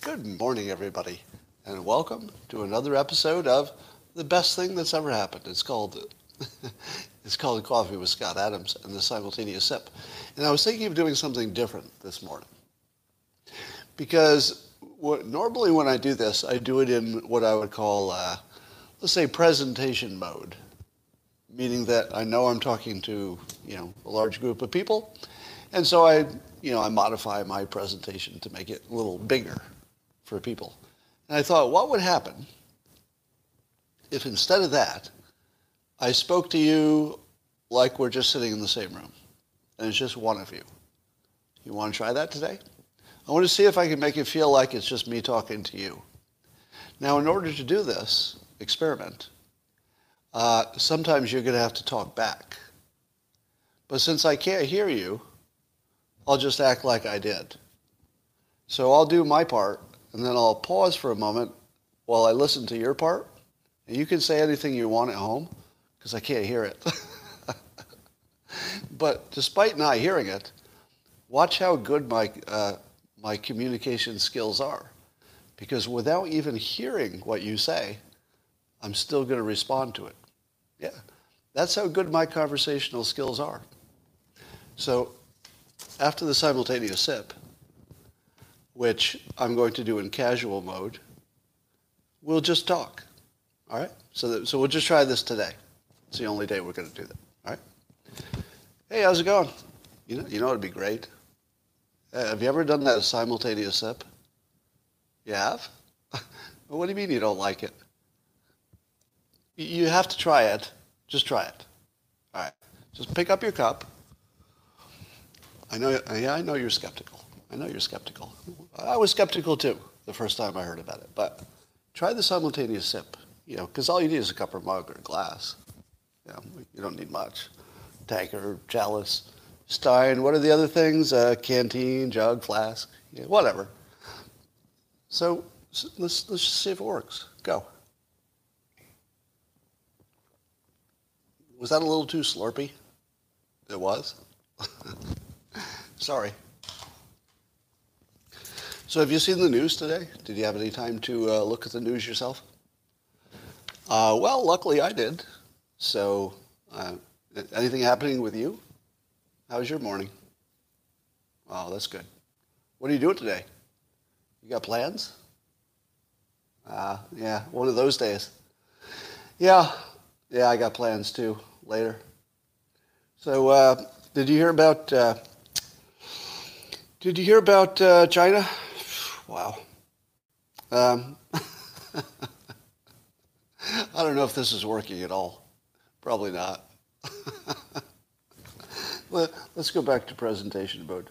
Good morning, everybody, and welcome to another episode of the best thing that's ever happened. It's called it's called Coffee with Scott Adams and the Simultaneous Sip. And I was thinking of doing something different this morning because what, normally when I do this, I do it in what I would call, uh, let's say, presentation mode, meaning that I know I'm talking to you know a large group of people, and so I you know I modify my presentation to make it a little bigger for people. And I thought, what would happen if instead of that, I spoke to you like we're just sitting in the same room, and it's just one of you. You want to try that today? I want to see if I can make it feel like it's just me talking to you. Now, in order to do this experiment, uh, sometimes you're going to have to talk back. But since I can't hear you, I'll just act like I did. So I'll do my part, and then I'll pause for a moment while I listen to your part. And you can say anything you want at home, because I can't hear it. but despite not hearing it, watch how good my, uh, my communication skills are. Because without even hearing what you say, I'm still going to respond to it. Yeah, that's how good my conversational skills are. So after the simultaneous sip, which I'm going to do in casual mode, we'll just talk. All right? So, that, so we'll just try this today. It's the only day we're going to do that. All right? Hey, how's it going? You know, you know it'd be great. Uh, have you ever done that simultaneous sip? You have? what do you mean you don't like it? You have to try it. Just try it. All right. Just pick up your cup. I know, I know you're skeptical. I know you're skeptical. I was skeptical too the first time I heard about it. But try the simultaneous sip, you know, because all you need is a cup or mug or glass. You, know, you don't need much. Tanker, chalice, stein. What are the other things? Uh, canteen, jug, flask, whatever. So let's let's just see if it works. Go. Was that a little too slurpy? It was. Sorry. So have you seen the news today? Did you have any time to uh, look at the news yourself? Uh, well, luckily I did. So, uh, anything happening with you? How was your morning? Oh, that's good. What are you doing today? You got plans? Uh, yeah, one of those days. Yeah, yeah, I got plans too later. So, uh, did you hear about? Uh, did you hear about uh, China? Wow. Um, I don't know if this is working at all. Probably not. Let, us go back to presentation mode.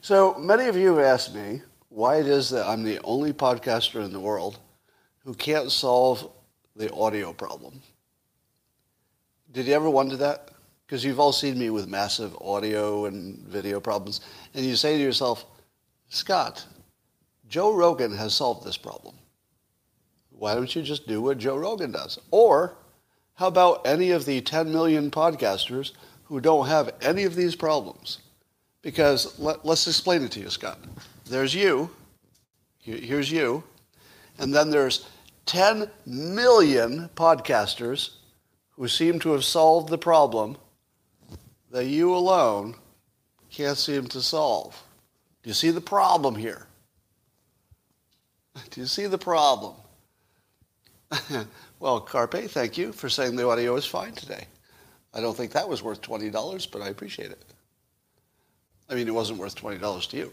So many of you have asked me why it is that I'm the only podcaster in the world who can't solve the audio problem. Did you ever wonder that? Because you've all seen me with massive audio and video problems, and you say to yourself, Scott, Joe Rogan has solved this problem. Why don't you just do what Joe Rogan does? Or how about any of the 10 million podcasters who don't have any of these problems? Because let, us explain it to you, Scott. There's you. Here's you. And then there's 10 million podcasters who seem to have solved the problem that you alone can't seem to solve. Do you see the problem here? Do you see the problem? well, Carpe, thank you for saying the audio is fine today. I don't think that was worth $20, but I appreciate it. I mean, it wasn't worth $20 to you,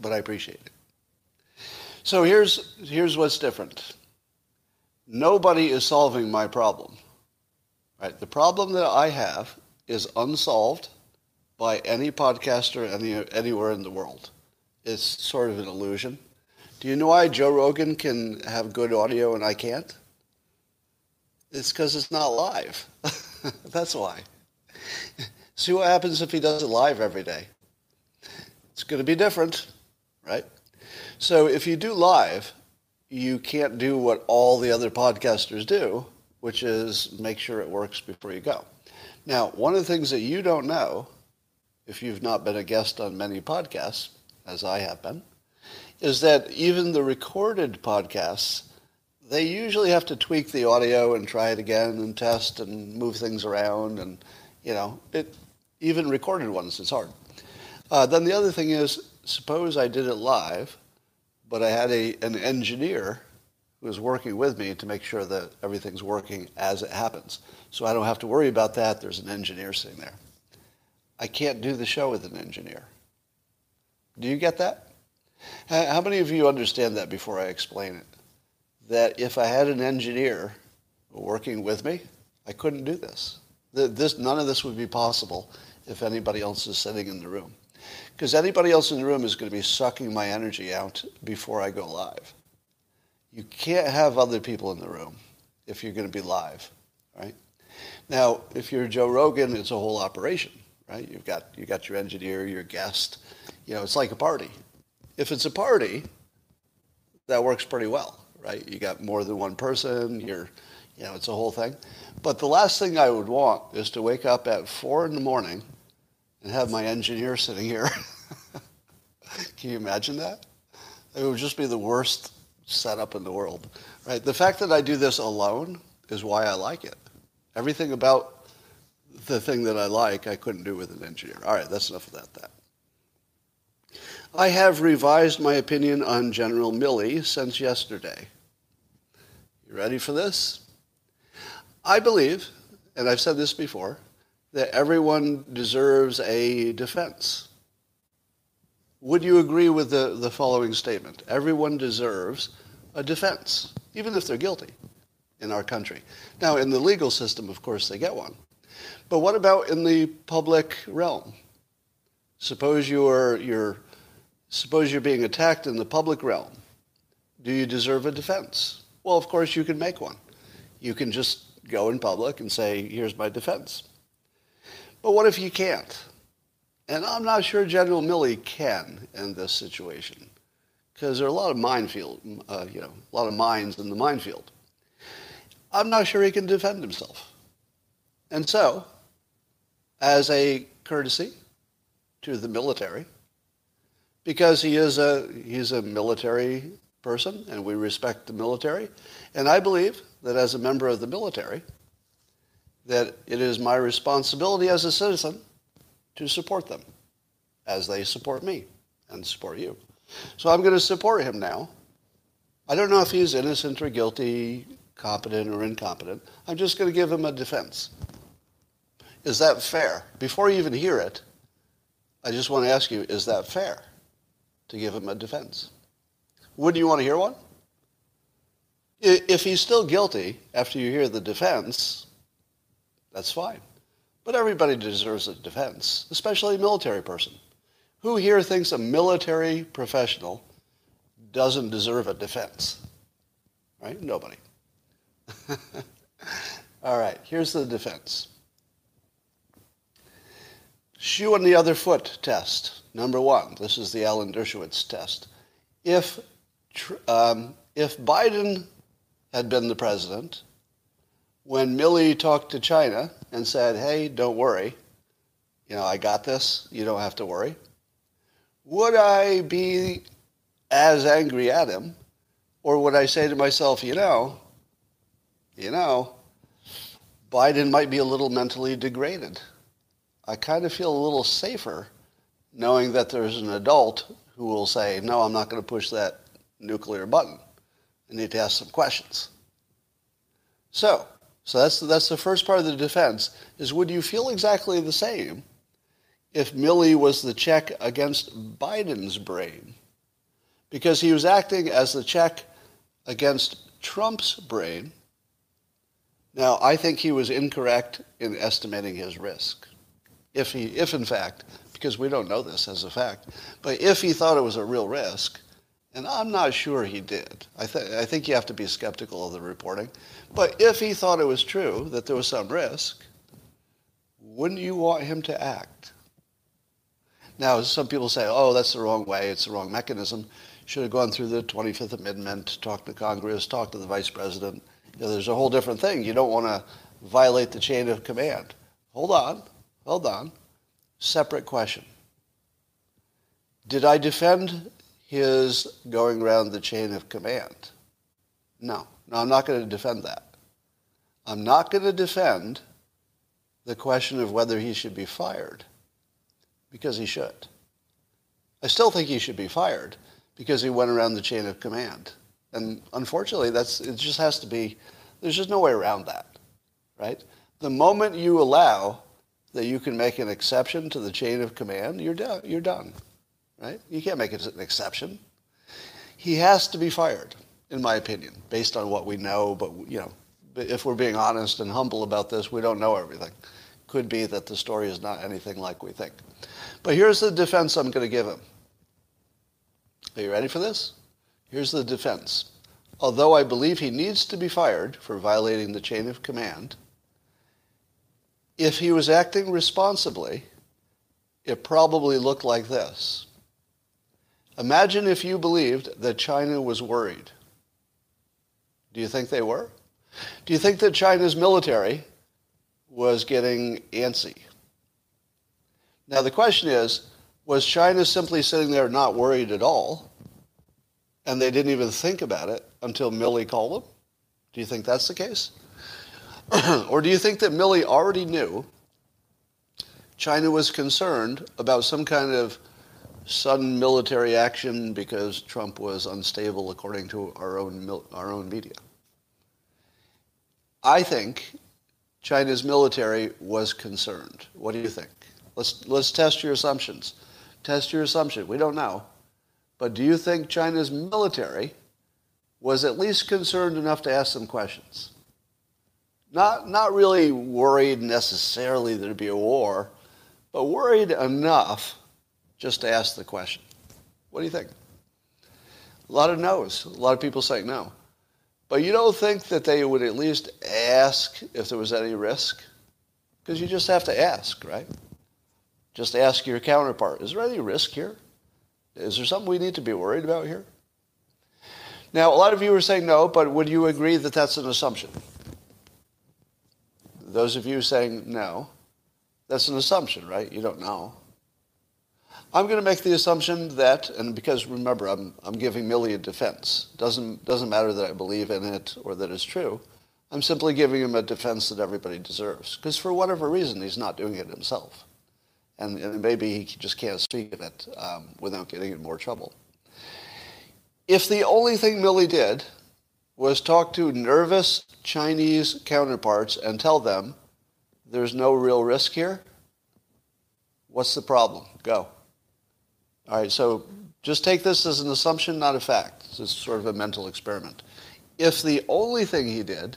but I appreciate it. So here's, here's what's different. Nobody is solving my problem. Right? The problem that I have is unsolved by any podcaster any, anywhere in the world. It's sort of an illusion. Do you know why Joe Rogan can have good audio and I can't? It's because it's not live. That's why. See what happens if he does it live every day. It's going to be different, right? So if you do live, you can't do what all the other podcasters do, which is make sure it works before you go. Now, one of the things that you don't know, if you've not been a guest on many podcasts, as I have been, is that even the recorded podcasts, they usually have to tweak the audio and try it again and test and move things around and, you know, it, even recorded ones, it's hard. Uh, then the other thing is, suppose I did it live, but I had a, an engineer who was working with me to make sure that everything's working as it happens. So I don't have to worry about that. There's an engineer sitting there. I can't do the show with an engineer. Do you get that? How many of you understand that before I explain it? That if I had an engineer working with me, I couldn't do this. This, none of this would be possible if anybody else is sitting in the room. Because anybody else in the room is going to be sucking my energy out before I go live. You can't have other people in the room if you're going to be live, right? Now, if you're Joe Rogan, it's a whole operation, right? You've got, you got your engineer, your guest. You know, it's like a party. If it's a party, that works pretty well, right? You got more than one person, you're, you know, it's a whole thing. But the last thing I would want is to wake up at four in the morning and have my engineer sitting here. Can you imagine that? It would just be the worst setup in the world, right? The fact that I do this alone is why I like it. Everything about the thing that I like, I couldn't do with an engineer. All right, that's enough of that. That. I have revised my opinion on General Milley since yesterday. You ready for this? I believe, and I've said this before, that everyone deserves a defense. Would you agree with the, the following statement? Everyone deserves a defense, even if they're guilty in our country. Now, in the legal system, of course, they get one. But what about in the public realm? Suppose you're, you're, suppose you're being attacked in the public realm. Do you deserve a defense? Well, of course, you can make one. You can just go in public and say, here's my defense. But what if you can't? And I'm not sure General Milley can in this situation because there are a lot of minefield, uh, you know, a lot of mines in the minefield. I'm not sure he can defend himself. And so, as a courtesy to the military, because he is a, he's a military person and we respect the military, and I believe that as a member of the military, that it is my responsibility as a citizen to support them as they support me and support you. So I'm going to support him now. I don't know if he's innocent or guilty, competent or incompetent. I'm just going to give him a defense. Is that fair? Before you even hear it, I just want to ask you, is that fair to give him a defense? Wouldn't you want to hear one? If he's still guilty after you hear the defense, that's fine. But everybody deserves a defense, especially a military person. Who here thinks a military professional doesn't deserve a defense? Right? Nobody. All right, here's the defense. Shoe on the other foot test. Number one, this is the Alan Dershowitz test. If, um, if Biden had been the president, when Milley talked to China and said, hey, don't worry, you know, I got this, you don't have to worry, would I be as angry at him? Or would I say to myself, you know, you know, Biden might be a little mentally degraded. I kind of feel a little safer knowing that there's an adult who will say, no, I'm not going to push that nuclear button. I need to ask some questions. So, so that's, that's the first part of the defense, is would you feel exactly the same if Milley was the check against Biden's brain? Because he was acting as the check against Trump's brain. Now, I think he was incorrect in estimating his risk. If, he, if in fact, because we don't know this as a fact, but if he thought it was a real risk, and I'm not sure he did. I, th- I think you have to be skeptical of the reporting. But if he thought it was true, that there was some risk, wouldn't you want him to act? Now, some people say, oh, that's the wrong way, it's the wrong mechanism. Should have gone through the 25th Amendment, talked to Congress, talked to the Vice President. You know, there's a whole different thing. You don't want to violate the chain of command. Hold on, hold on. separate question. Did I defend his going around the chain of command? No. No, I'm not going to defend that. I'm not going to defend the question of whether he should be fired because he should. I still think he should be fired because he went around the chain of command. And unfortunately, that's, it just has to be, there's just no way around that, right? The moment you allow that you can make an exception to the chain of command, you're done. You're done, right? You can't make it an exception. He has to be fired, in my opinion, based on what we know. But you know, if we're being honest and humble about this, we don't know everything. Could be that the story is not anything like we think. But here's the defense I'm going to give him. Are you ready for this? Here's the defense. Although I believe he needs to be fired for violating the chain of command, if he was acting responsibly, it probably looked like this. Imagine if you believed that China was worried. Do you think they were? Do you think that China's military was getting antsy? Now the question is, was China simply sitting there not worried at all, and they didn't even think about it until Milley called them? Do you think that's the case? or do you think that Milley already knew China was concerned about some kind of sudden military action because Trump was unstable, according to our own, our own media? I think China's military was concerned. What do you think? Let's, let's test your assumptions. Test your assumption. We don't know. But do you think China's military was at least concerned enough to ask some questions? Not, not really worried necessarily there'd be a war, but worried enough just to ask the question. What do you think? A lot of no's. A lot of people saying no. But you don't think that they would at least ask if there was any risk? Because you just have to ask, right? Just ask your counterpart, is there any risk here? Is there something we need to be worried about here? Now, a lot of you are saying no, but would you agree that that's an assumption? Those of you saying no, that's an assumption, right? You don't know. I'm going to make the assumption that, and because remember, I'm, I'm giving Milley a defense. Doesn't, doesn't matter that I believe in it or that it's true. I'm simply giving him a defense that everybody deserves. Because for whatever reason, he's not doing it himself. And, and maybe he just can't speak of it um, without getting in more trouble. If the only thing Milley did was talk to nervous Chinese counterparts and tell them there's no real risk here, what's the problem? Go. All right, so just take this as an assumption, not a fact. This is sort of a mental experiment. If the only thing he did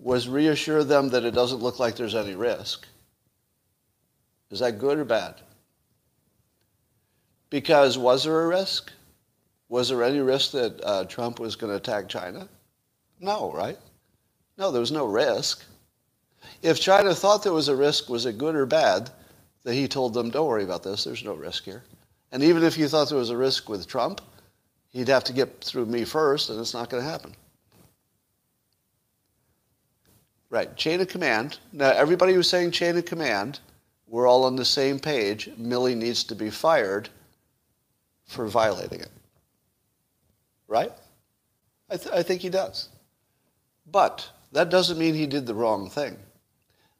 was reassure them that it doesn't look like there's any risk, is that good or bad? Because was there a risk? Was there any risk that uh, Trump was going to attack China? No, right? No, there was no risk. If China thought there was a risk, was it good or bad that he told them, don't worry about this, there's no risk here? And even if you thought there was a risk with Trump, he'd have to get through me first, and it's not going to happen. Right, chain of command. Now, everybody who's saying chain of command, we're all on the same page. Milley needs to be fired for violating it. Right? I, th- I think he does. But that doesn't mean he did the wrong thing.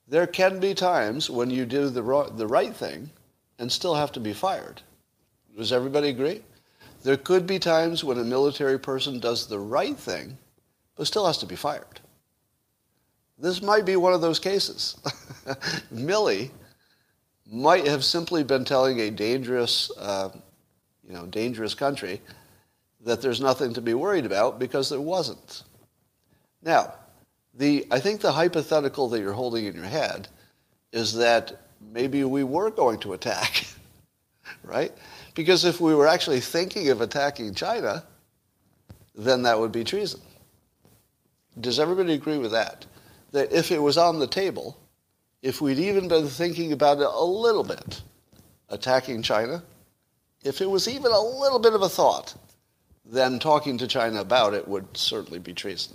There can be times when you do the, ro- the right thing and still have to be fired. Does everybody agree? There could be times when a military person does the right thing but still has to be fired. This might be one of those cases. Milley might have simply been telling a dangerous, uh, you know, dangerous country that there's nothing to be worried about because there wasn't. Now, the, I think the hypothetical that you're holding in your head is that maybe we were going to attack, right? Because if we were actually thinking of attacking China, then that would be treason. Does everybody agree with that? That if it was on the table, if we'd even been thinking about it a little bit, attacking China, if it was even a little bit of a thought, then talking to China about it would certainly be treason.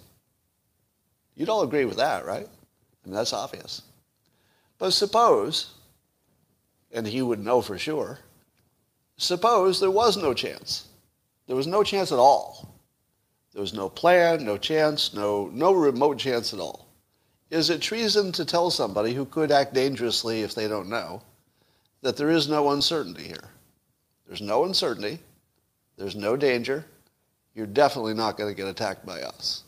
You'd all agree with that, right? I mean, that's obvious. But suppose and he would know for sure. Suppose there was no chance. There was no chance at all. There was no plan, no chance, no, no remote chance at all. Is it treason to tell somebody who could act dangerously if they don't know that there is no uncertainty here? There's no uncertainty. There's no danger. You're definitely not going to get attacked by us.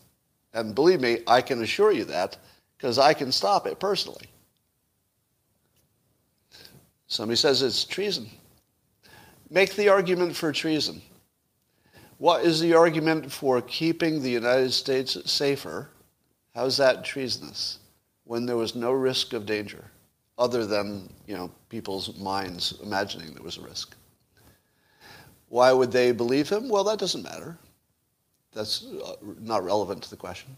And believe me, I can assure you that because I can stop it personally. Somebody says it's treason. Make the argument for treason. What is the argument for keeping the United States safer? How's that treasonous when there was no risk of danger other than, you know, people's minds imagining there was a risk? Why would they believe him? Well, that doesn't matter. That's uh, not relevant to the question.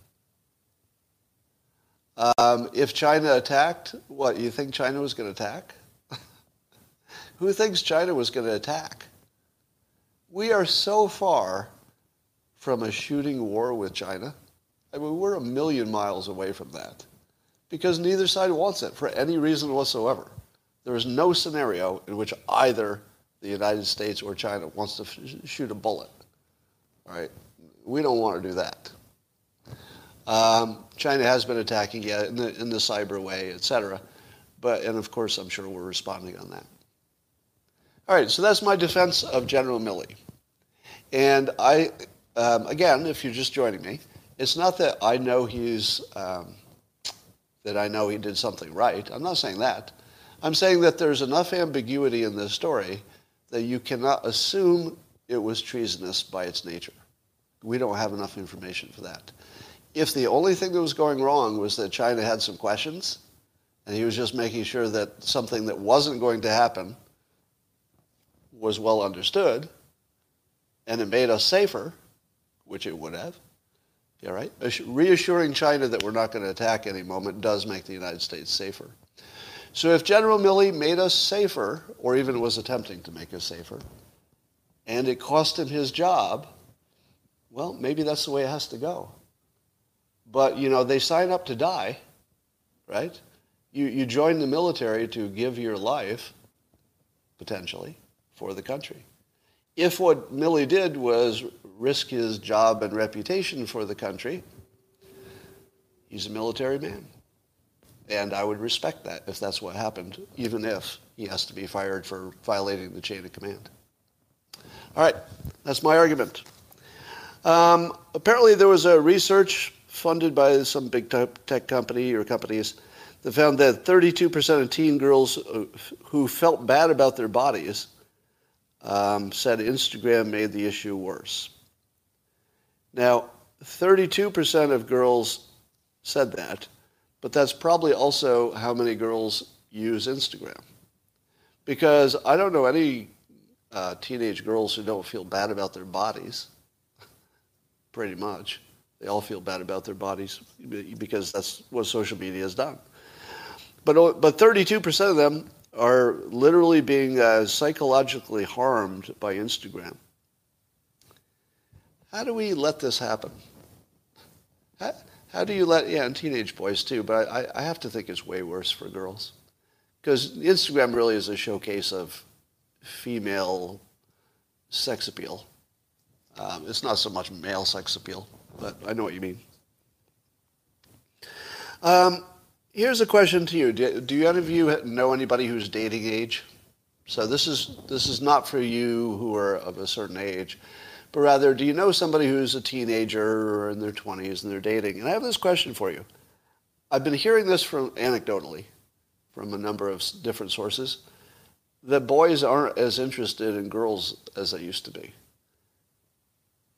Um, if China attacked, what, you think China was going to attack? Who thinks China was going to attack? We are so far from a shooting war with China. I mean, we're a million miles away from that because neither side wants it for any reason whatsoever. There is no scenario in which either the United States or China wants to shoot a bullet. All right? We don't want to do that. Um, China has been attacking, yeah, in the, in the cyber way, et cetera. But, and of course, I'm sure we're responding on that. All right, so that's my defense of General Milley. And I, um, again, if you're just joining me, it's not that I know he's, um, that I know he did something right. I'm not saying that. I'm saying that there's enough ambiguity in this story that you cannot assume it was treasonous by its nature. We don't have enough information for that. If the only thing that was going wrong was that China had some questions, and he was just making sure that something that wasn't going to happen was well understood, and it made us safer, which it would have, yeah, right? Reassuring China that we're not going to attack any moment does make the United States safer. So if General Milley made us safer, or even was attempting to make us safer, and it cost him his job, well, maybe that's the way it has to go. But, you know, they sign up to die, right? You, you join the military to give your life, potentially, for the country. If what Milley did was risk his job and reputation for the country, he's a military man. And I would respect that if that's what happened, even if he has to be fired for violating the chain of command. All right, that's my argument. Um, apparently, there was a research funded by some big tech company or companies that found that 32% of teen girls uh, who felt bad about their bodies um, said Instagram made the issue worse. Now, 32% of girls said that, but that's probably also how many girls use Instagram. Because I don't know any uh, teenage girls who don't feel bad about their bodies, pretty much. They all feel bad about their bodies because that's what social media has done. But, but 32% of them are literally being uh, psychologically harmed by Instagram. How do we let this happen? How, how do you let, yeah, and teenage boys too, but I, I have to think it's way worse for girls. Because Instagram really is a showcase of female sex appeal. Um, it's not so much male sex appeal, but I know what you mean. Um, Here's a question to you. Do, do any of you know anybody who's dating age? So this is this is not for you who are of a certain age, but rather, do you know somebody who's a teenager or in their 20s and they're dating? And I have this question for you. I've been hearing this from anecdotally from a number of different sources that boys aren't as interested in girls as they used to be.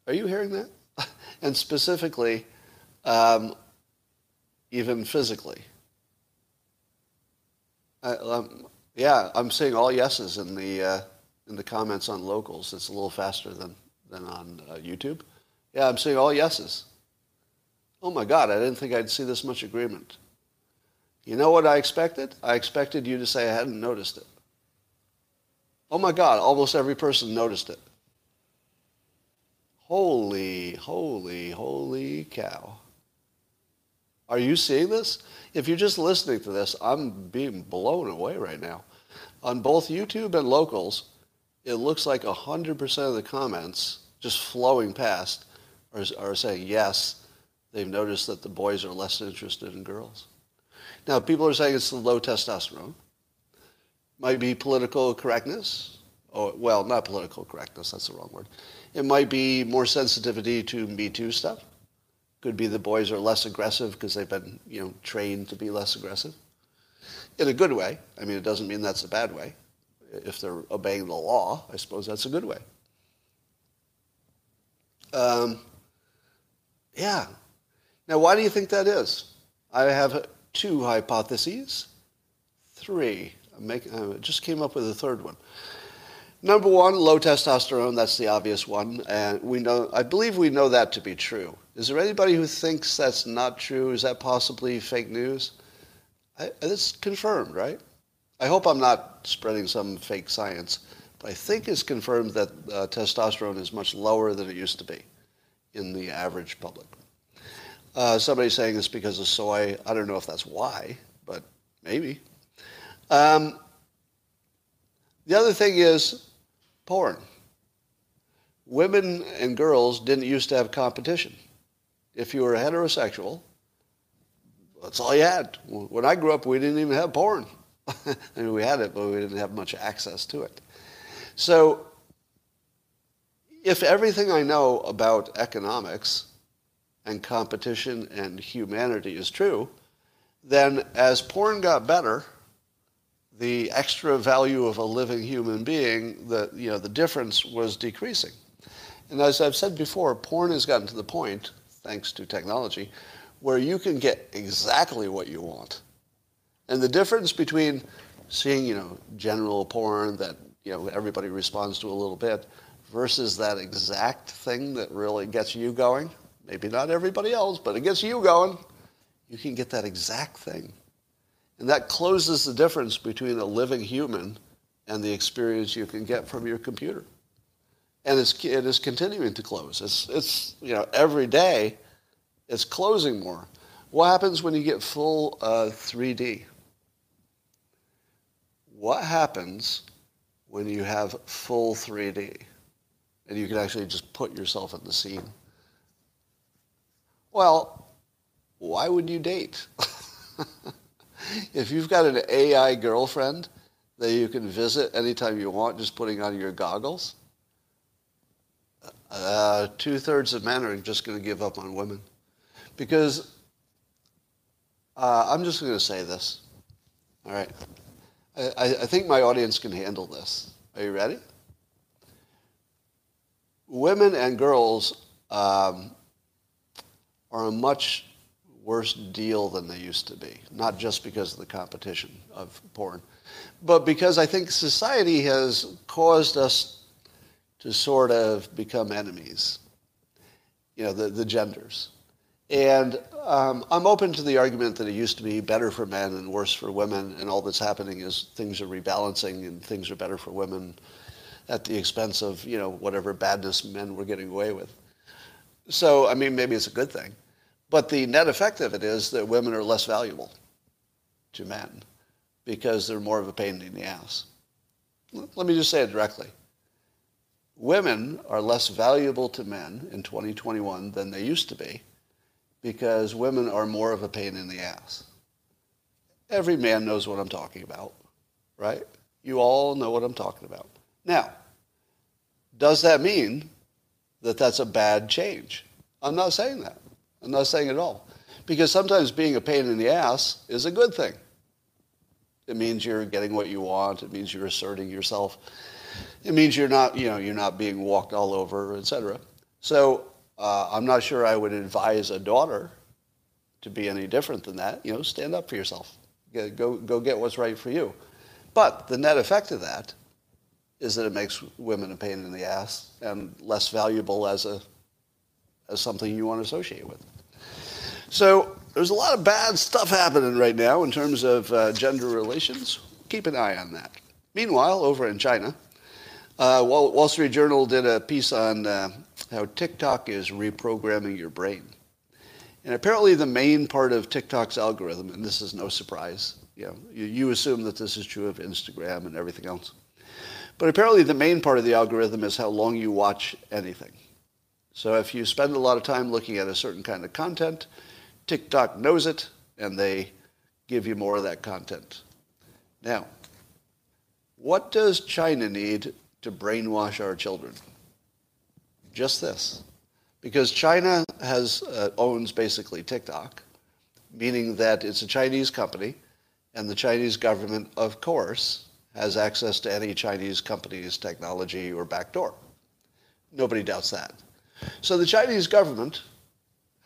Are you hearing that? and specifically, um, even physically. Um, yeah, I'm seeing all yeses in the uh, in the comments on locals. It's a little faster than than on uh, YouTube. Yeah, I'm seeing all yeses. Oh my God, I didn't think I'd see this much agreement. You know what I expected? I expected you to say I hadn't noticed it. Oh my God, almost every person noticed it. Holy, holy, holy cow. Are you seeing this? If you're just listening to this, I'm being blown away right now. On both YouTube and locals, it looks like 100% of the comments just flowing past are, are saying yes, they've noticed that the boys are less interested in girls. Now, people are saying it's the low testosterone. Might be political correctness. Oh, well, not political correctness, that's the wrong word. It might be more sensitivity to Me Too stuff. Could be the boys are less aggressive because they've been, you know, trained to be less aggressive. In a good way. I mean, it doesn't mean that's a bad way. If they're obeying the law, I suppose that's a good way. Um, yeah. Now, why do you think that is? I have two hypotheses. Three. I just came up with a third one. Number one, low testosterone. That's the obvious one, and we know. I believe we know that to be true. Is there anybody who thinks that's not true? Is that possibly fake news? I, it's confirmed, right? I hope I'm not spreading some fake science, but I think it's confirmed that uh, testosterone is much lower than it used to be in the average public. Uh, somebody's saying it's because of soy. I don't know if that's why, but maybe. Um, the other thing is porn. Women and girls didn't used to have competition. If you were heterosexual, that's all you had. When I grew up, we didn't even have porn. I mean, we had it, but we didn't have much access to it. So, if everything I know about economics and competition and humanity is true, then as porn got better, the extra value of a living human being, the, you know, the difference was decreasing. And as I've said before, porn has gotten to the point, thanks to technology, where you can get exactly what you want. And the difference between seeing, you know, general porn that, you know, everybody responds to a little bit versus that exact thing that really gets you going, maybe not everybody else, but it gets you going, you can get that exact thing. And that closes the difference between a living human and the experience you can get from your computer. And it's, it is continuing to close. It's, it's, you know, every day it's closing more. What happens when you get full uh, 3D? What happens when you have full 3D and you can actually just put yourself in the scene? Well, why would you date? if you've got an AI girlfriend that you can visit anytime you want, just putting on your goggles, uh, two thirds of men are just going to give up on women. Because uh, I'm just going to say this. All right. I, I think my audience can handle this. Are you ready? Women and girls um, are a much worse deal than they used to be, not just because of the competition of porn, but because I think society has caused us to sort of become enemies, you know, the, the genders. And um, I'm open to the argument that it used to be better for men and worse for women, and all that's happening is things are rebalancing and things are better for women at the expense of, you know, whatever badness men were getting away with. So, I mean, maybe it's a good thing. But the net effect of it is that women are less valuable to men because they're more of a pain in the ass. Let me just say it directly. Women are less valuable to men in 2021 than they used to be because women are more of a pain in the ass. Every man knows what I'm talking about, right? You all know what I'm talking about. Now, does that mean that that's a bad change? I'm not saying that. I'm not saying at all. Because sometimes being a pain in the ass is a good thing. It means you're getting what you want. It means you're asserting yourself. It means you're not, you know, you're not being walked all over, etc. So uh, I'm not sure I would advise a daughter to be any different than that. You know, stand up for yourself. Go, go get what's right for you. But the net effect of that is that it makes women a pain in the ass and less valuable as a as something you want to associate with. So there's a lot of bad stuff happening right now in terms of uh, gender relations. Keep an eye on that. Meanwhile, over in China, uh, Wall, Wall, Street Journal did a piece on uh, how TikTok is reprogramming your brain. And apparently the main part of TikTok's algorithm, and this is no surprise, You know, you, you assume that this is true of Instagram and everything else. But apparently the main part of the algorithm is how long you watch anything. So if you spend a lot of time looking at a certain kind of content, TikTok knows it and they give you more of that content. Now, what does China need to brainwash our children? Just this. Because China has uh, owns basically TikTok, meaning that it's a Chinese company, and the Chinese government, of course, has access to any Chinese company's technology or backdoor. Nobody doubts that. So the Chinese government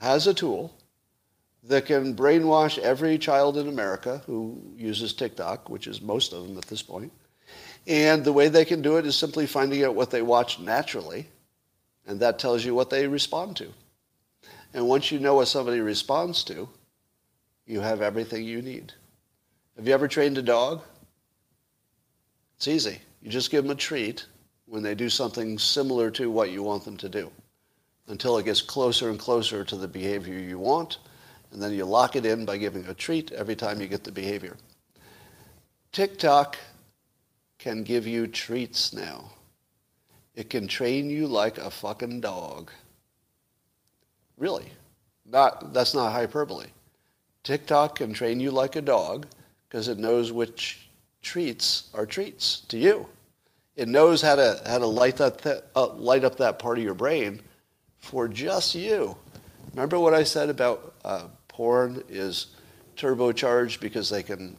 has a tool that can brainwash every child in America who uses TikTok, which is most of them at this point. And the way they can do it is simply finding out what they watch naturally, and that tells you what they respond to. And once you know what somebody responds to, you have everything you need. Have you ever trained a dog? It's easy. You just give them a treat when they do something similar to what you want them to do until it gets closer and closer to the behavior you want. And then you lock it in by giving a treat every time you get the behavior. TikTok can give you treats now. It can train you like a fucking dog. Really. Not, that's not hyperbole. TikTok can train you like a dog because it knows which treats are treats to you. It knows how to how to light that uh, light up that part of your brain for just you. Remember what I said about uh, porn is turbocharged because they can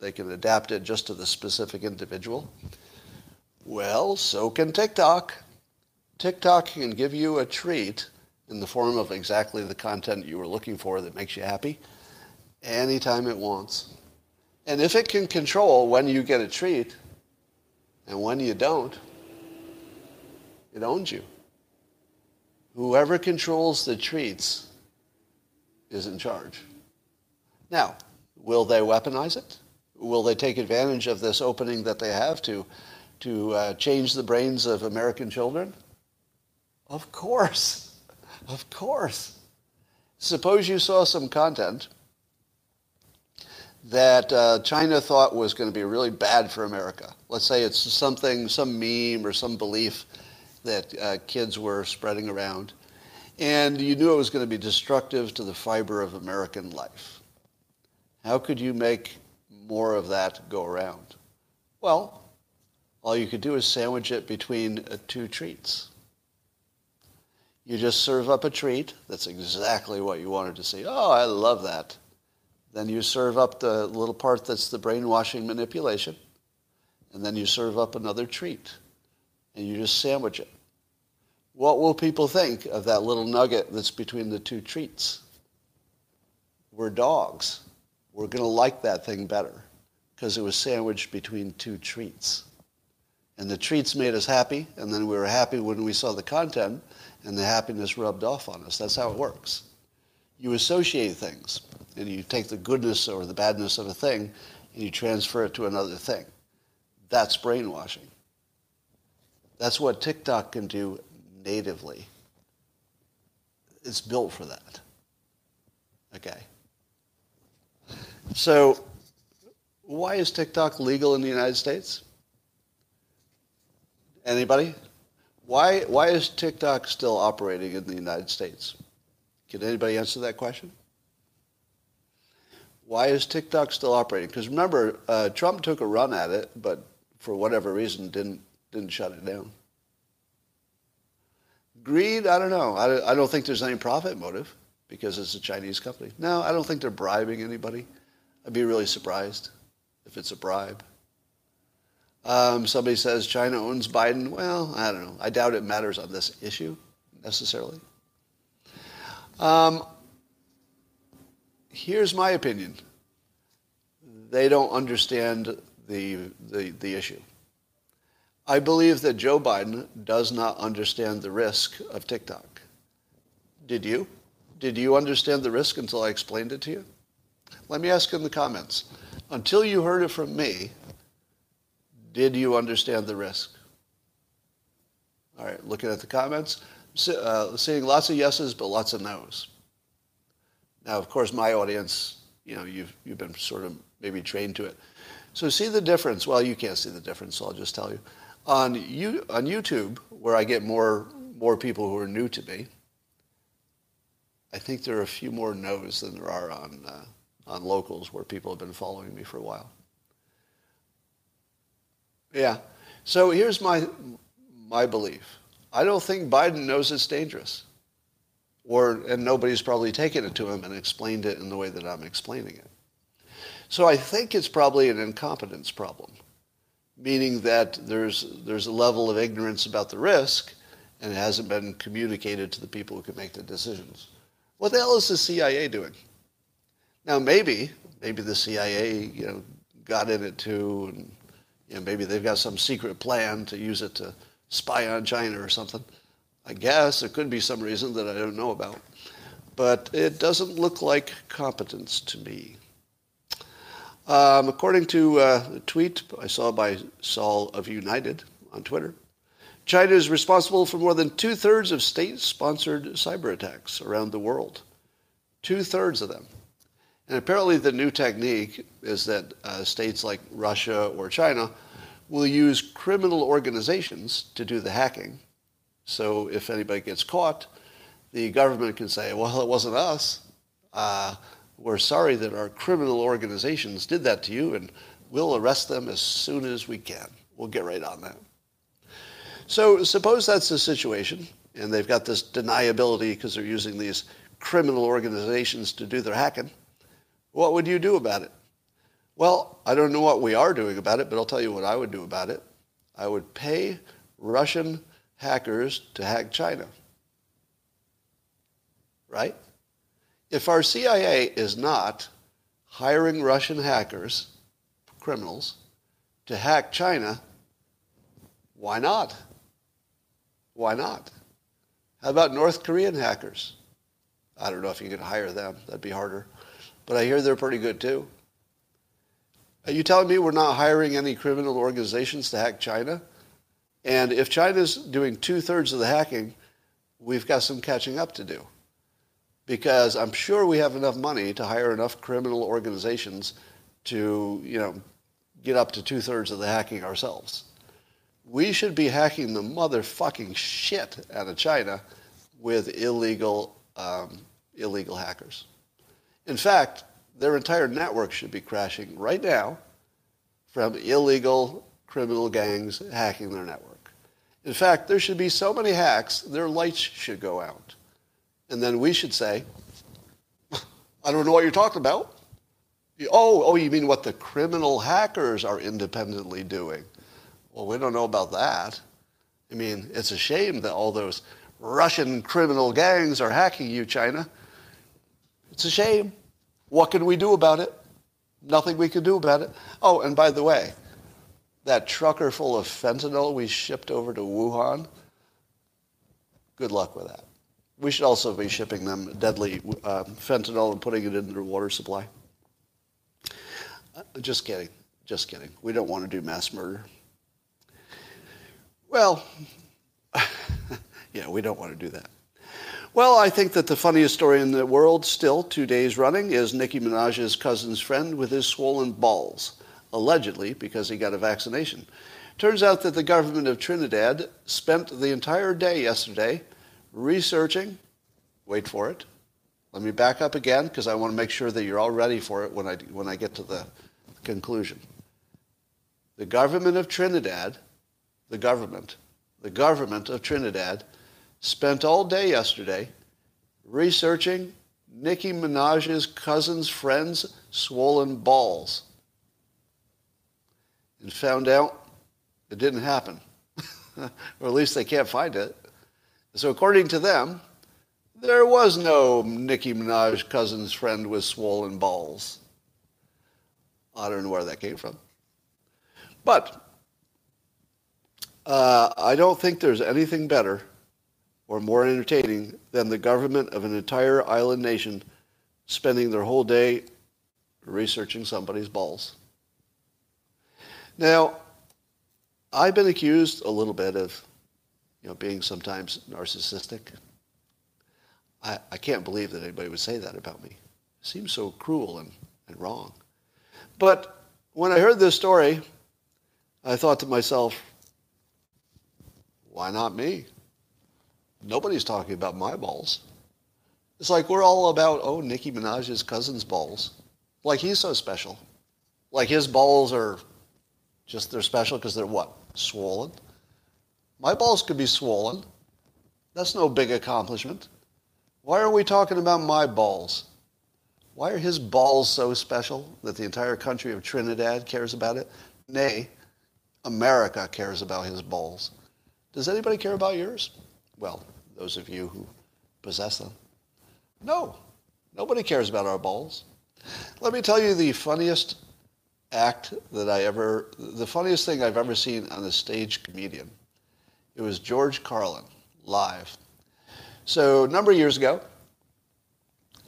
they can adapt it just to the specific individual. Well, so can TikTok. TikTok can give you a treat in the form of exactly the content you were looking for that makes you happy anytime it wants. And if it can control when you get a treat and when you don't, it owns you. Whoever controls the treats is in charge. Now, will they weaponize it? Will they take advantage of this opening that they have to, to uh, change the brains of American children? Of course. Of course. Suppose you saw some content that uh, China thought was going to be really bad for America. Let's say it's something, some meme or some belief that uh, kids were spreading around, and you knew it was going to be destructive to the fiber of American life. How could you make more of that go around? Well, all you could do is sandwich it between uh, two treats. You just serve up a treat that's exactly what you wanted to see. Oh, I love that. Then you serve up the little part that's the brainwashing manipulation. And then you serve up another treat. And you just sandwich it. What will people think of that little nugget that's between the two treats? We're dogs. We're going to like that thing better because it was sandwiched between two treats. And the treats made us happy, and then we were happy when we saw the content, and the happiness rubbed off on us. That's how it works. You associate things and you take the goodness or the badness of a thing and you transfer it to another thing. That's brainwashing. That's what TikTok can do natively. It's built for that. Okay. So, why is TikTok legal in the United States? Anybody? Why, why is TikTok still operating in the United States? Can anybody answer that question? Why is TikTok still operating? Because remember, uh, Trump took a run at it, but for whatever reason didn't didn't shut it down. Greed? I don't know. I, I don't think there's any profit motive because it's a Chinese company. No, I don't think they're bribing anybody. I'd be really surprised if it's a bribe. Um, somebody says China owns Biden. Well, I don't know. I doubt it matters on this issue necessarily. Um, here's my opinion. They don't understand the, the, the issue. I believe that Joe Biden does not understand the risk of TikTok. Did you? Did you understand the risk until I explained it to you? Let me ask in the comments. Until you heard it from me, did you understand the risk? All right, looking at the comments, uh, seeing lots of yeses, but lots of nos. Now, of course, my audience, you know, you've, you've been sort of maybe trained to it. So see the difference. Well, you can't see the difference, so I'll just tell you. On you on YouTube, where I get more more people who are new to me, I think there are a few more no's than there are on uh, on locals where people have been following me for a while. Yeah. So here's my my belief. I don't think Biden knows it's dangerous. Or and nobody's probably taken it to him and explained it in the way that I'm explaining it. So I think it's probably an incompetence problem, meaning that there's there's a level of ignorance about the risk and it hasn't been communicated to the people who can make the decisions. What the hell is the CIA doing? Now maybe maybe the CIA, you know, got in it too and you know, maybe they've got some secret plan to use it to spy on China or something. I guess there could be some reason that I don't know about. But it doesn't look like competence to me. Um, according to uh, a tweet I saw by Saul of United on Twitter, China is responsible for more than two thirds of state sponsored cyber attacks around the world. Two thirds of them. And apparently, the new technique is that uh, states like Russia or China will use criminal organizations to do the hacking. So if anybody gets caught, the government can say, well, it wasn't us. Uh, we're sorry that our criminal organizations did that to you, and we'll arrest them as soon as we can. We'll get right on that. So suppose that's the situation, and they've got this deniability because they're using these criminal organizations to do their hacking. What would you do about it? Well, I don't know what we are doing about it, but I'll tell you what I would do about it. I would pay Russian hackers to hack China. Right? If our CIA is not hiring Russian hackers, criminals, to hack China, why not? Why not? How about North Korean hackers? I don't know if you could hire them. That'd be harder. But I hear they're pretty good too. Are you telling me we're not hiring any criminal organizations to hack China? And if China's doing two thirds of the hacking, we've got some catching up to do. Because I'm sure we have enough money to hire enough criminal organizations to, you know, get up to two thirds of the hacking ourselves. We should be hacking the motherfucking shit out of China with illegal, um, illegal hackers. In fact, their entire network should be crashing right now from illegal criminal gangs hacking their network. In fact, there should be so many hacks, their lights should go out. And then we should say, I don't know what you're talking about. Oh, oh, you mean what the criminal hackers are independently doing? Well, we don't know about that. I mean, it's a shame that all those Russian criminal gangs are hacking you, China. It's a shame. What can we do about it? Nothing we can do about it. Oh, and by the way, that trucker full of fentanyl we shipped over to Wuhan, good luck with that. We should also be shipping them deadly uh, fentanyl and putting it in their water supply. Uh, just kidding. Just kidding. We don't want to do mass murder. Well, yeah, we don't want to do that. Well, I think that the funniest story in the world, still two days running, is Nicki Minaj's cousin's friend with his swollen balls, allegedly because he got a vaccination. Turns out that the government of Trinidad spent the entire day yesterday researching, wait for it, let me back up again because I want to make sure that you're all ready for it when I, when I get to the conclusion. The government of Trinidad, the government, the government of Trinidad spent all day yesterday researching Nicki Minaj's cousin's friend's swollen balls and found out it didn't happen. or at least they can't find it. So according to them, there was no Nicki Minaj cousin's friend with swollen balls. I don't know where that came from. But uh, I don't think there's anything better or more entertaining than the government of an entire island nation spending their whole day researching somebody's balls. Now, I've been accused a little bit of, you know, being sometimes narcissistic. I, I can't believe that anybody would say that about me. It seems so cruel and, and wrong. But when I heard this story, I thought to myself, why not me? Nobody's talking about my balls. It's like we're all about, oh, Nicki Minaj's cousin's balls. Like he's so special. Like his balls are just, they're special because they're what? Swollen. My balls could be swollen. That's no big accomplishment. Why are we talking about my balls? Why are his balls so special that the entire country of Trinidad cares about it? Nay, America cares about his balls. Does anybody care about yours? Well, those of you who possess them. No, nobody cares about our balls. Let me tell you the funniest act that I ever, the funniest thing I've ever seen on a stage comedian. It was George Carlin, live. So a number of years ago,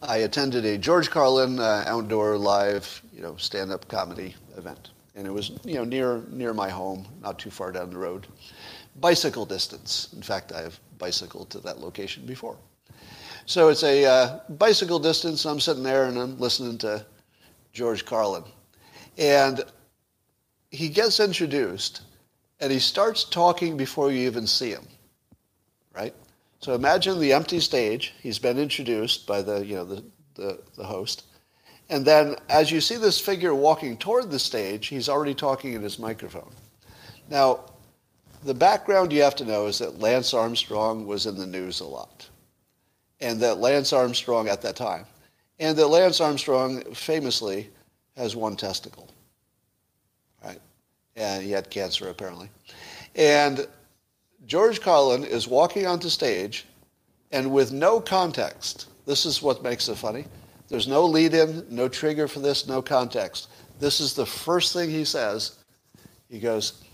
I attended a George Carlin uh, outdoor live, you know, stand-up comedy event, and it was, you know, near near my home, not too far down the road, bicycle distance. In fact, I have bicycled to that location before. So it's a uh, bicycle distance. I'm sitting there and I'm listening to George Carlin, and he gets introduced, and he starts talking before you even see him, right? So imagine the empty stage. He's been introduced by the, you know, the, the, the host. And then as you see this figure walking toward the stage, he's already talking in his microphone. Now, the background you have to know is that Lance Armstrong was in the news a lot. And that Lance Armstrong at that time, and that Lance Armstrong famously has one testicle. Right? And he had cancer apparently. And George Carlin is walking onto stage, and with no context, this is what makes it funny. There's no lead in, no trigger for this, no context. This is the first thing he says. He goes,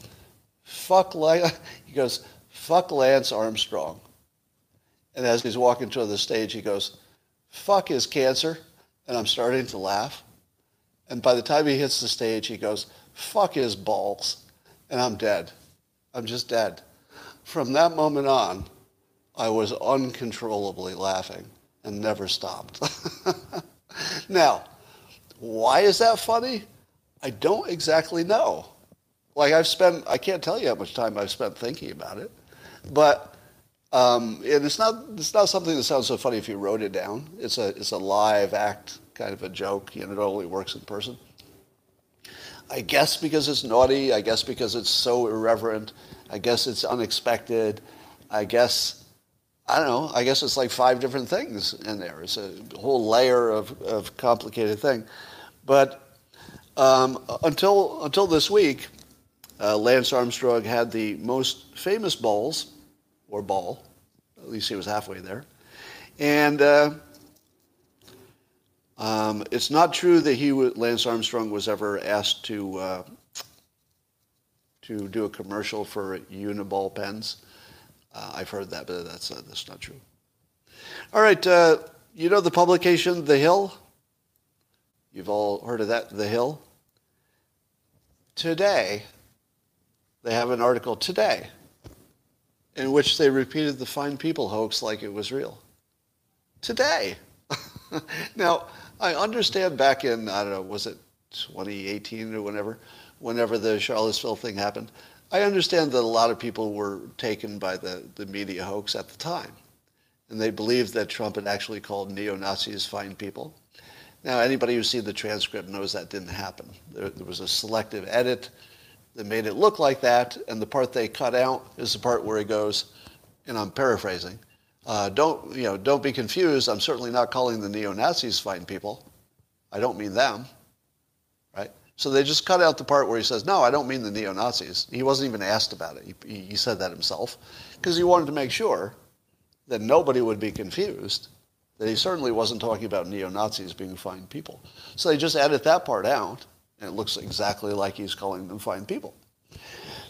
fuck, he goes, fuck Lance Armstrong. And as he's walking to the stage, he goes, fuck his cancer. And I'm starting to laugh. And by the time he hits the stage, he goes, fuck his balls. And I'm dead. I'm just dead. From that moment on, I was uncontrollably laughing and never stopped. now, why is that funny? I don't exactly know. Like I've spent, I can't tell you how much time I've spent thinking about it, but um, and it's not it's not something that sounds so funny if you wrote it down. It's a it's a live act kind of a joke, and it only works in person. I guess because it's naughty. I guess because it's so irreverent. I guess it's unexpected. I guess, I don't know, I guess it's like five different things in there. It's a whole layer of, of complicated thing. But um, until, until this week, uh, Lance Armstrong had the most famous balls, or ball, at least he was halfway there. And uh, um, it's not true that he, Lance Armstrong, was ever asked to uh, to do a commercial for Uniball pens. Uh, I've heard that, but that's, uh, that's not true. All right, uh, you know the publication The Hill? You've all heard of that, The Hill? Today, they have an article today in which they repeated the fine people hoax like it was real. Today. now, I understand back in, I don't know, was it 2018 or whenever, whenever the Charlottesville thing happened. I understand that a lot of people were taken by the, the media hoax at the time. And they believed that Trump had actually called neo-Nazis fine people. Now, anybody who's seen the transcript knows that didn't happen. There, there was a selective edit that made it look like that, and the part they cut out is the part where he goes, and I'm paraphrasing, uh, don't, you know, don't be confused. I'm certainly not calling the neo-Nazis fine people. I don't mean them. Right? So they just cut out the part where he says, no, I don't mean the neo-Nazis. He wasn't even asked about it. He, he said that himself because he wanted to make sure that nobody would be confused that he certainly wasn't talking about neo-Nazis being fine people. So they just edit that part out, and it looks exactly like he's calling them fine people.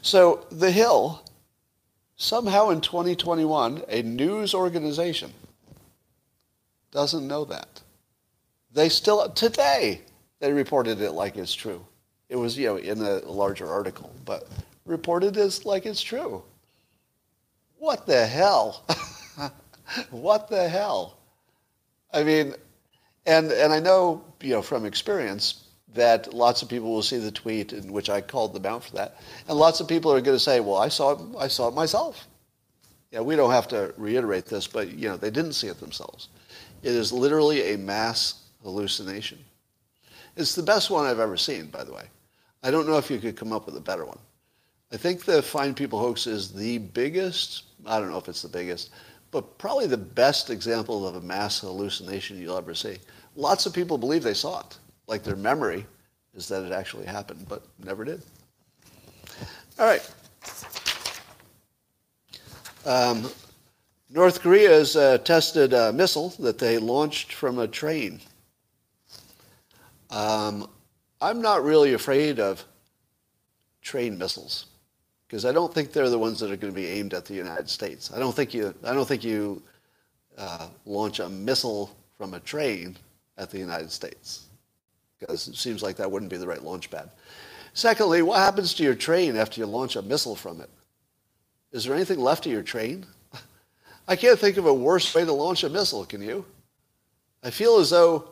So The Hill, somehow in 2021, a news organization doesn't know that. They still, today, they reported it like it's true. It was, you know, in a larger article, but reported as like it's true. What the hell? what the hell? I mean, and and I know, you know, from experience that lots of people will see the tweet in which I called them out for that. And lots of people are going to say, well, I saw it, I saw it myself. Yeah, we don't have to reiterate this, but you know, they didn't see it themselves. It is literally a mass hallucination. It's the best one I've ever seen, by the way. I don't know if you could come up with a better one. I think the Fine People hoax is the biggest, I don't know if it's the biggest, but probably the best example of a mass hallucination you'll ever see. Lots of people believe they saw it, like their memory is that it actually happened, but never did. All right. Um, North Korea has uh, tested a missile that they launched from a train. Um, I'm not really afraid of train missiles because I don't think they're the ones that are going to be aimed at the United States. I don't think you. I don't think you uh, launch a missile from a train at the United States because it seems like that wouldn't be the right launch pad. Secondly, what happens to your train after you launch a missile from it? Is there anything left of your train? I can't think of a worse way to launch a missile, can you? I feel as though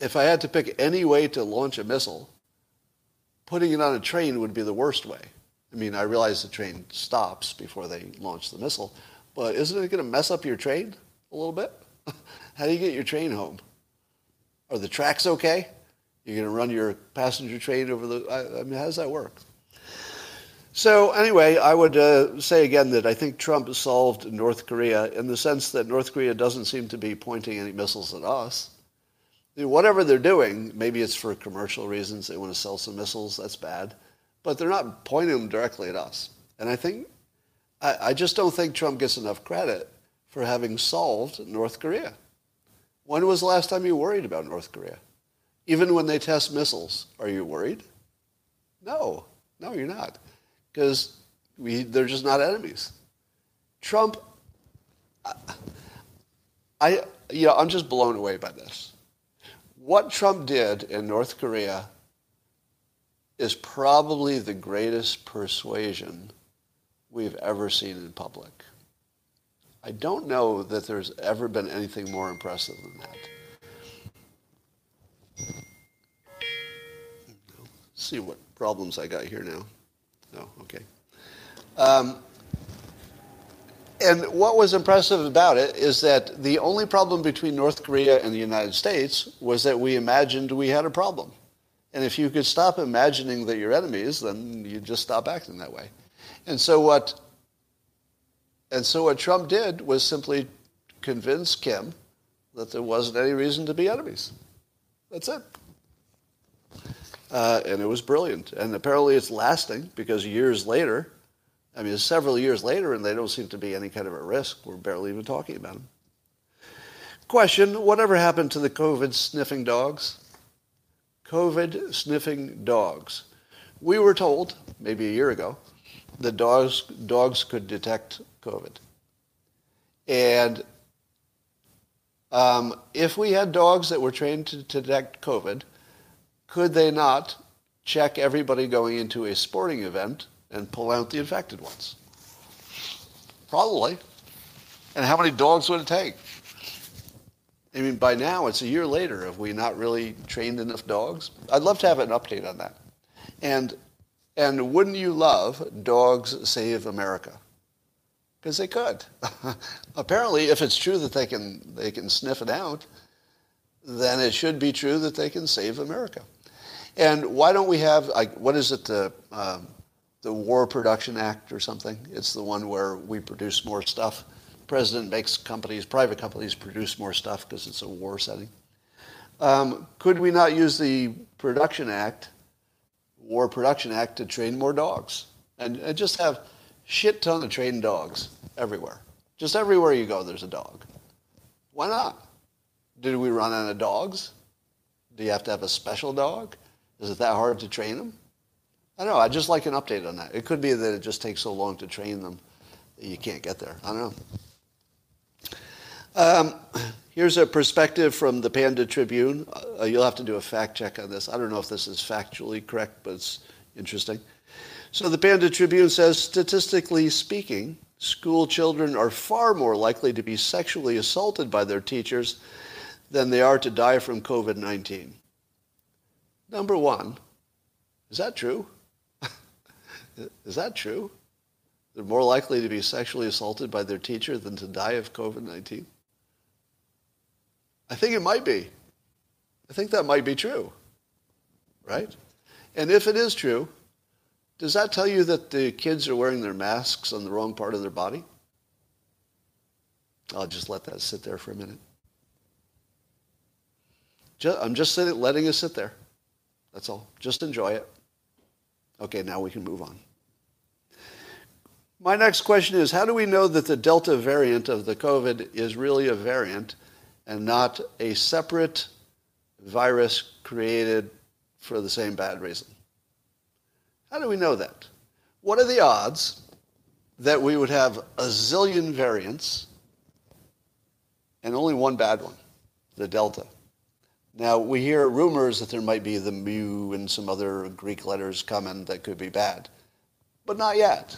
if I had to pick any way to launch a missile, putting it on a train would be the worst way. I mean, I realize the train stops before they launch the missile, but isn't it going to mess up your train a little bit? How do you get your train home? Are the tracks okay? You're going to run your passenger train over the. I, I mean, how does that work? So anyway, I would uh, say again that I think Trump solved North Korea in the sense that North Korea doesn't seem to be pointing any missiles at us. Whatever they're doing, maybe it's for commercial reasons. They want to sell some missiles. That's bad. But they're not pointing them directly at us. And I think, I, I just don't think Trump gets enough credit for having solved North Korea. When was the last time you worried about North Korea? Even when they test missiles, are you worried? No, no, you're not, because they're just not enemies. Trump, I, I, you know, I'm just blown away by this. What Trump did in North Korea is probably the greatest persuasion we've ever seen in public. I don't know that there's ever been anything more impressive than that. See what problems I got here now. Oh, okay. Um, and what was impressive about it is that the only problem between North Korea and the United States was that we imagined we had a problem. And if you could stop imagining that you're enemies, then you just stop acting that way. And so what and so what Trump did was simply convince Kim that there wasn't any reason to be enemies. That's it. Uh, and it was brilliant. And apparently it's lasting because years later, I mean, several years later, and they don't seem to be any kind of a risk. We're barely even talking about them. Question Whatever happened to the COVID sniffing dogs? COVID sniffing dogs. We were told, maybe a year ago, that dogs, dogs could detect COVID. And um, if we had dogs that were trained to detect COVID, could they not check everybody going into a sporting event and pull out the infected ones? Probably. And how many dogs would it take? I mean, by now, it's a year later. Have we not really trained enough dogs? I'd love to have an update on that. And, and wouldn't you love Dogs Save America? Because they could. Apparently, if it's true that they can, they can sniff it out, then it should be true that they can save America. And why don't we have, like, what is it, the, um, the War Production Act or something? It's the one where we produce more stuff. The president makes companies, private companies, produce more stuff because it's a war setting. Um, could we not use the Production Act, War Production Act, to train more dogs and, and just have shit ton of trained dogs everywhere? Just everywhere you go, there's a dog. Why not? Did we run out of dogs? Do you have to have a special dog? Is it that hard to train them? I don't know. I'd just like an update on that. It could be that it just takes so long to train them that you can't get there. I don't know. Um, here's a perspective from the Panda Tribune. Uh, you'll have to do a fact check on this. I don't know if this is factually correct, but it's interesting. So the Panda Tribune says, statistically speaking, school children are far more likely to be sexually assaulted by their teachers than they are to die from COVID 19. Number one, is that true? is that true? They're more likely to be sexually assaulted by their teacher than to die of COVID 19? I think it might be. I think that might be true. Right? And if it is true, does that tell you that the kids are wearing their masks on the wrong part of their body? I'll just let that sit there for a minute. I'm just letting it sit there. That's all. Just enjoy it. Okay, now we can move on. My next question is, how do we know that the Delta variant of the COVID is really a variant and not a separate virus created for the same bad reason? How do we know that? What are the odds that we would have a zillion variants and only one bad one, the Delta? Now, we hear rumors that there might be the mu and some other Greek letters coming that could be bad, but not yet.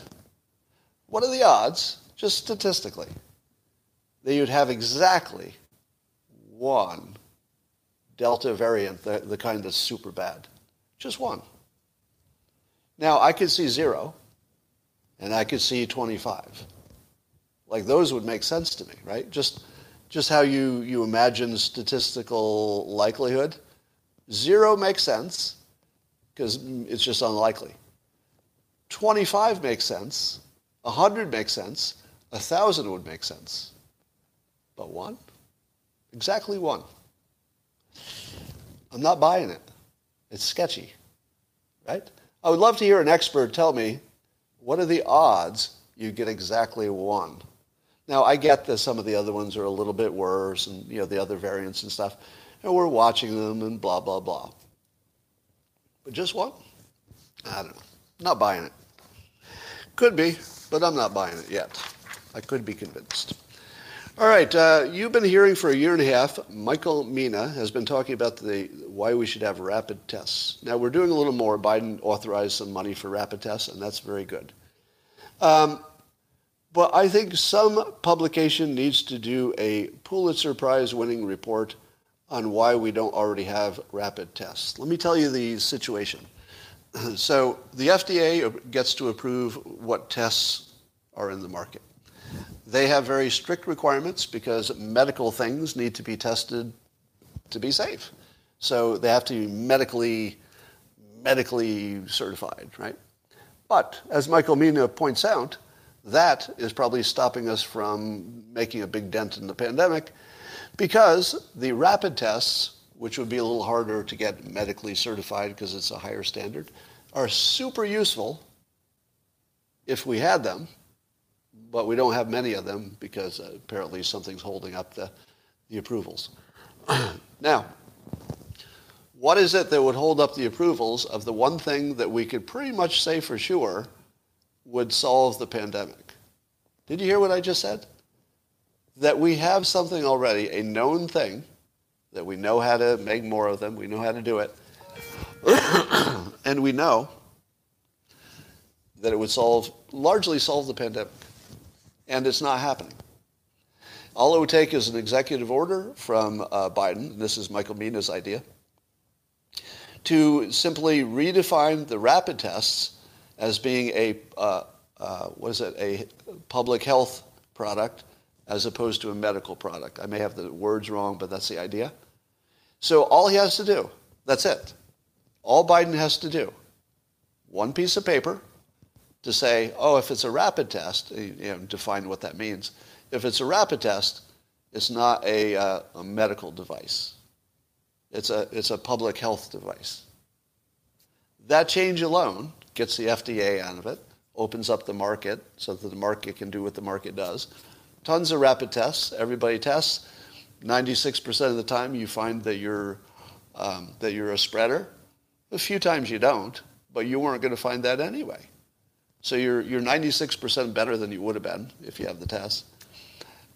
What are the odds, just statistically, that you'd have exactly one Delta variant, the, the kind that's super bad? Just one. Now, I could see zero, and I could see 25. Like, those would make sense to me, right? Just just how you, you imagine statistical likelihood. Zero makes sense because it's just unlikely. 25 makes sense. 100 makes sense. 1,000 would make sense. But one? Exactly one. I'm not buying it. It's sketchy, right? I would love to hear an expert tell me what are the odds you get exactly one. Now, I get that some of the other ones are a little bit worse and, you know, the other variants and stuff. And we're watching them and blah, blah, blah. But just one? I don't know. Not buying it. Could be, but I'm not buying it yet. I could be convinced. All right, uh, you've been hearing for a year and a half. Michael Mina has been talking about the why we should have rapid tests. Now we're doing a little more. Biden authorized some money for rapid tests, and that's very good. Um, but I think some publication needs to do a Pulitzer Prize winning report on why we don't already have rapid tests. Let me tell you the situation. So the FDA gets to approve what tests are in the market. They have very strict requirements because medical things need to be tested to be safe. So they have to be medically medically certified, right? But as Michael Mina points out, that is probably stopping us from making a big dent in the pandemic because the rapid tests, which would be a little harder to get medically certified because it's a higher standard, are super useful if we had them, but we don't have many of them because apparently something's holding up the, the approvals. now, what is it that would hold up the approvals of the one thing that we could pretty much say for sure would solve the pandemic. Did you hear what I just said? That we have something already, a known thing, that we know how to make more of them, we know how to do it, and we know that it would solve, largely solve the pandemic. And it's not happening. All it would take is an executive order from uh, Biden, this is Michael Mina's idea, to simply redefine the rapid tests as being a uh, uh, what is it a public health product as opposed to a medical product. I may have the words wrong, but that's the idea. So all he has to do, that's it. All Biden has to do, one piece of paper to say, oh, if it's a rapid test, you know, define what that means. If it's a rapid test, it's not a, uh, a medical device. It's a, it's a public health device. That change alone gets the FDA out of it, opens up the market so that the market can do what the market does. Tons of rapid tests. Everybody tests. 96% of the time you find that you're, um, that you're a spreader. A few times you don't, but you weren't going to find that anyway. So you're, you're 96% better than you would have been if you have the test.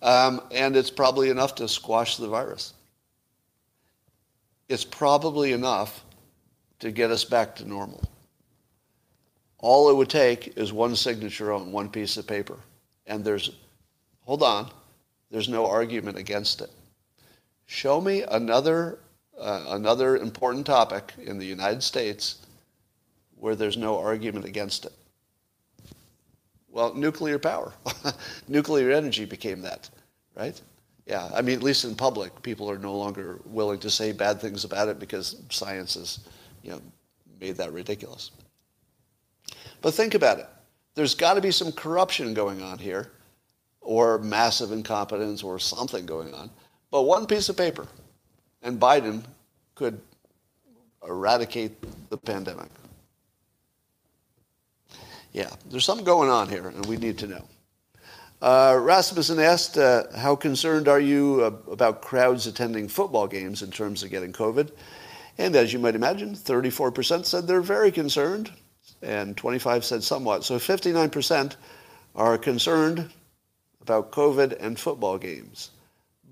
Um, and it's probably enough to squash the virus. It's probably enough to get us back to normal. All it would take is one signature on one piece of paper. And there's, hold on, there's no argument against it. Show me another uh, another important topic in the United States where there's no argument against it? Well, nuclear power. nuclear energy became that, right? Yeah, I mean, at least in public, people are no longer willing to say bad things about it because science has, you know, made that ridiculous. But think about it. There's got to be some corruption going on here, or massive incompetence, or something going on. But one piece of paper, and Biden could eradicate the pandemic. Yeah, there's something going on here, and we need to know. Uh, Rasmussen asked, uh, How concerned are you uh, about crowds attending football games in terms of getting COVID? And as you might imagine, 34% said they're very concerned, and 25 said somewhat. So 59% are concerned about COVID and football games.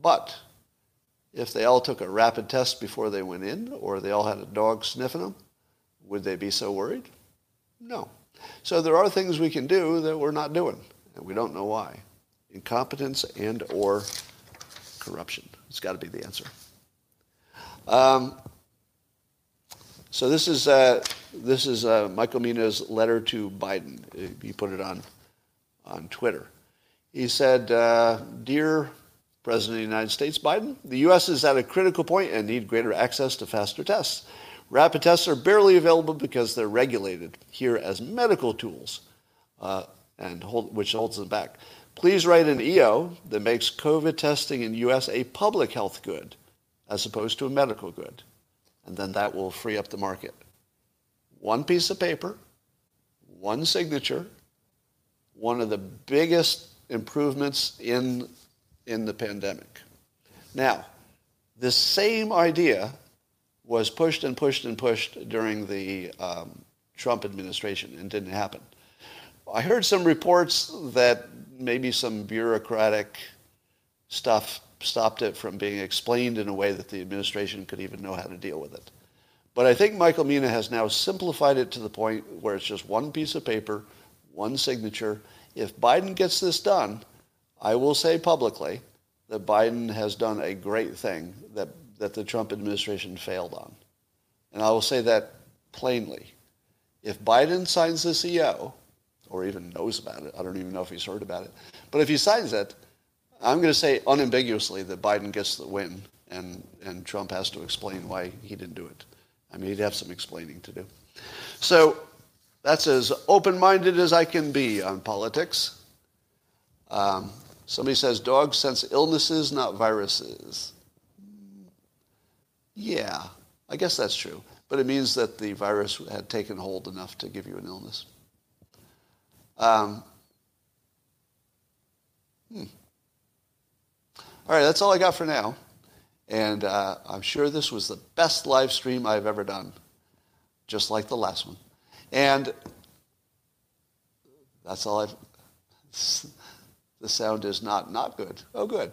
But if they all took a rapid test before they went in, or they all had a dog sniffing them, would they be so worried? No. So there are things we can do that we're not doing, and we don't know why. Incompetence and or corruption. It's got to be the answer. Um, so this is uh, this is uh, Michael Mina's letter to Biden. He put it on on Twitter. He said, uh, "Dear President of the United States, Biden, the U.S. is at a critical point and need greater access to faster tests. Rapid tests are barely available because they're regulated here as medical tools, uh, and hold, which holds them back. Please write an EO that makes COVID testing in U.S. a public health good as opposed to a medical good. And then that will free up the market. One piece of paper, one signature, one of the biggest improvements in, in the pandemic. Now, this same idea was pushed and pushed and pushed during the um, Trump administration and didn't happen. I heard some reports that maybe some bureaucratic stuff stopped it from being explained in a way that the administration could even know how to deal with it. But I think Michael Mina has now simplified it to the point where it's just one piece of paper, one signature. If Biden gets this done, I will say publicly that Biden has done a great thing that that the Trump administration failed on. And I will say that plainly. If Biden signs this EO, or even knows about it, I don't even know if he's heard about it, but if he signs it, I'm going to say unambiguously that Biden gets the win and, and Trump has to explain why he didn't do it. I mean, he'd have some explaining to do. So that's as open-minded as I can be on politics. Um, somebody says dogs sense illnesses, not viruses. Yeah, I guess that's true. But it means that the virus had taken hold enough to give you an illness. Um, hmm. All right, that's all I got for now. And uh, I'm sure this was the best live stream I've ever done, just like the last one. And that's all I've. The sound is not not good. Oh, good.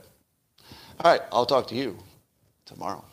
All right, I'll talk to you tomorrow.